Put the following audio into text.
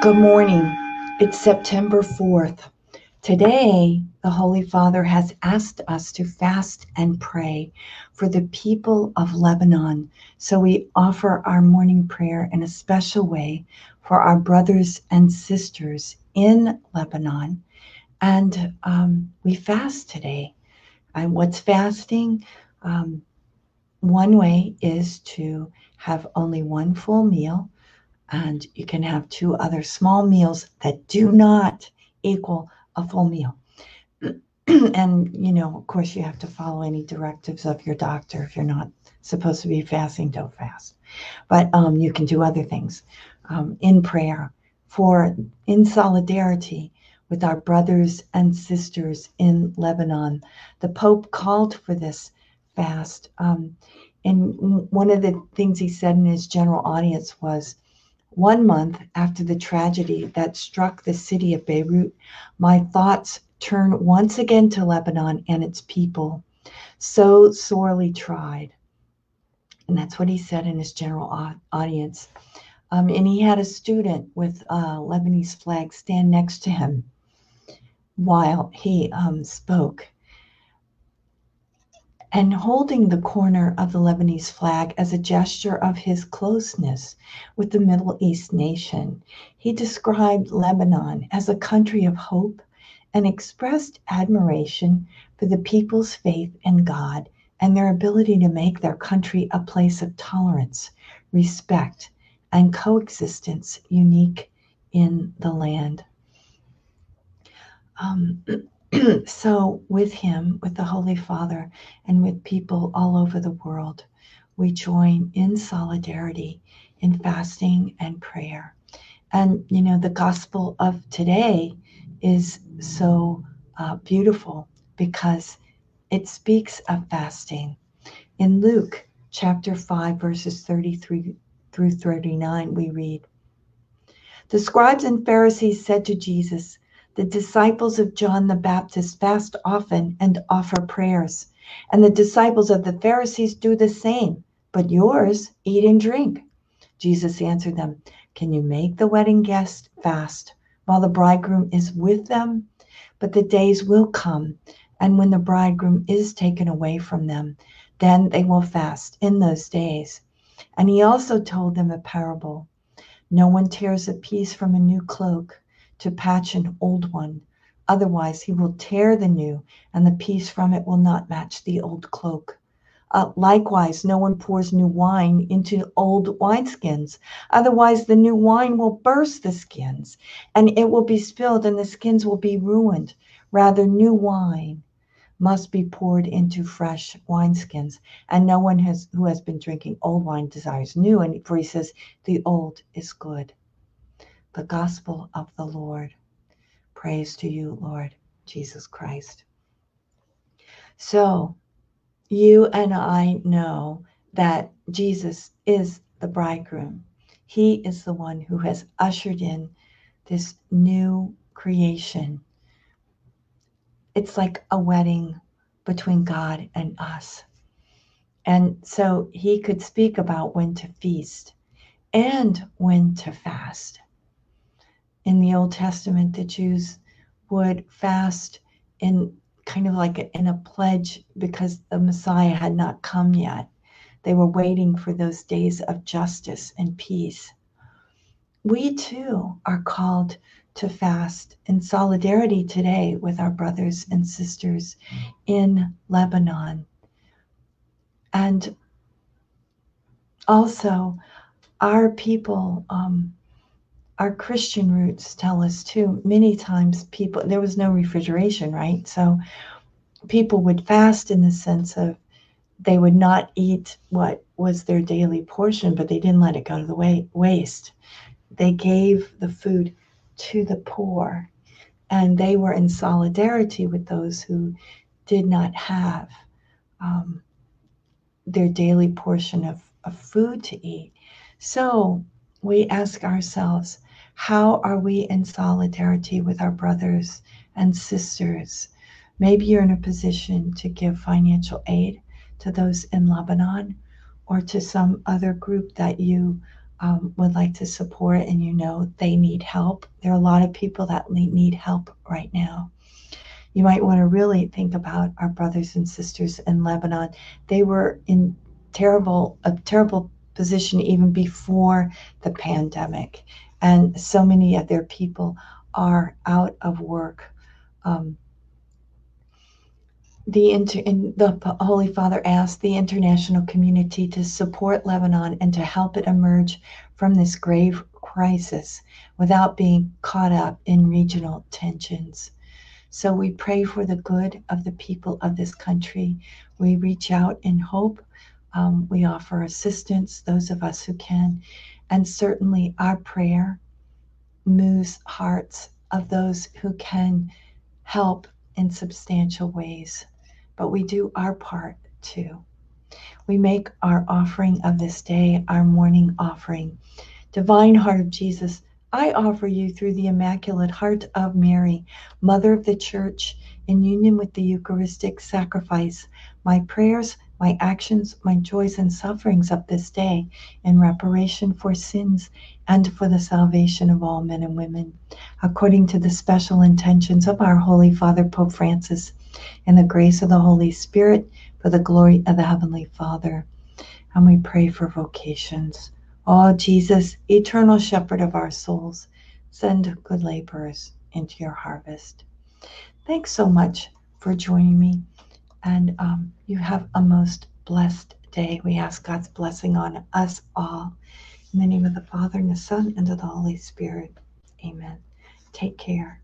Good morning. It's September 4th. Today, the Holy Father has asked us to fast and pray for the people of Lebanon. So we offer our morning prayer in a special way for our brothers and sisters in Lebanon. And um, we fast today. And what's fasting? Um, one way is to have only one full meal and you can have two other small meals that do not equal a full meal. and, you know, of course, you have to follow any directives of your doctor. If you're not supposed to be fasting, don't fast. But um, you can do other things um, in prayer for in solidarity with our brothers and sisters in Lebanon. The Pope called for this fast. Um, and one of the things he said in his general audience was one month after the tragedy that struck the city of Beirut, my thoughts turn once again to Lebanon and its people, so sorely tried. And that's what he said in his general audience. Um, and he had a student with a Lebanese flag stand next to him while he um, spoke and holding the corner of the Lebanese flag as a gesture of his closeness with the Middle East nation. He described Lebanon as a country of hope and expressed admiration for the people's faith in God and their ability to make their country a place of tolerance, respect, and coexistence unique in the land. Um, so, with him, with the Holy Father, and with people all over the world, we join in solidarity in fasting and prayer. And, you know, the gospel of today is so uh, beautiful because it speaks of fasting. In Luke chapter 5, verses 33 through 39, we read The scribes and Pharisees said to Jesus, the disciples of John the Baptist fast often and offer prayers, and the disciples of the Pharisees do the same, but yours eat and drink. Jesus answered them, Can you make the wedding guests fast while the bridegroom is with them? But the days will come, and when the bridegroom is taken away from them, then they will fast in those days. And he also told them a parable No one tears a piece from a new cloak to patch an old one. Otherwise, he will tear the new, and the piece from it will not match the old cloak. Uh, likewise, no one pours new wine into old wineskins. Otherwise, the new wine will burst the skins, and it will be spilled, and the skins will be ruined. Rather, new wine must be poured into fresh wineskins. And no one has who has been drinking old wine desires new. And for he says, the old is good the gospel of the Lord. Praise to you, Lord Jesus Christ. So, you and I know that Jesus is the bridegroom. He is the one who has ushered in this new creation. It's like a wedding between God and us. And so he could speak about when to feast and when to fast in the Old Testament, the Jews would fast in kind of like a, in a pledge because the Messiah had not come yet. They were waiting for those days of justice and peace. We too are called to fast in solidarity today with our brothers and sisters in Lebanon. And also, our people um, our Christian roots tell us too. Many times, people, there was no refrigeration, right? So people would fast in the sense of they would not eat what was their daily portion, but they didn't let it go to the wa- waste. They gave the food to the poor, and they were in solidarity with those who did not have um, their daily portion of, of food to eat. So we ask ourselves, how are we in solidarity with our brothers and sisters? Maybe you're in a position to give financial aid to those in Lebanon or to some other group that you um, would like to support and you know they need help, there are a lot of people that need help right now. You might want to really think about our brothers and sisters in Lebanon. They were in terrible a terrible position even before the pandemic, and so many of their people are out of work. Um, the, inter- the Holy Father asked the international community to support Lebanon and to help it emerge from this grave crisis without being caught up in regional tensions. So we pray for the good of the people of this country. We reach out in hope. Um, we offer assistance, those of us who can. And certainly our prayer moves hearts of those who can help in substantial ways. But we do our part too. We make our offering of this day our morning offering. Divine Heart of Jesus, I offer you through the Immaculate Heart of Mary, Mother of the Church, in union with the Eucharistic sacrifice, my prayers my actions, my joys and sufferings of this day in reparation for sins and for the salvation of all men and women, according to the special intentions of our Holy Father Pope Francis, in the grace of the Holy Spirit, for the glory of the Heavenly Father. And we pray for vocations. Oh, Jesus, eternal shepherd of our souls, send good laborers into your harvest. Thanks so much for joining me and um, you have a most blessed day. We ask God's blessing on us all. In the name of the Father, and the Son, and of the Holy Spirit. Amen. Take care.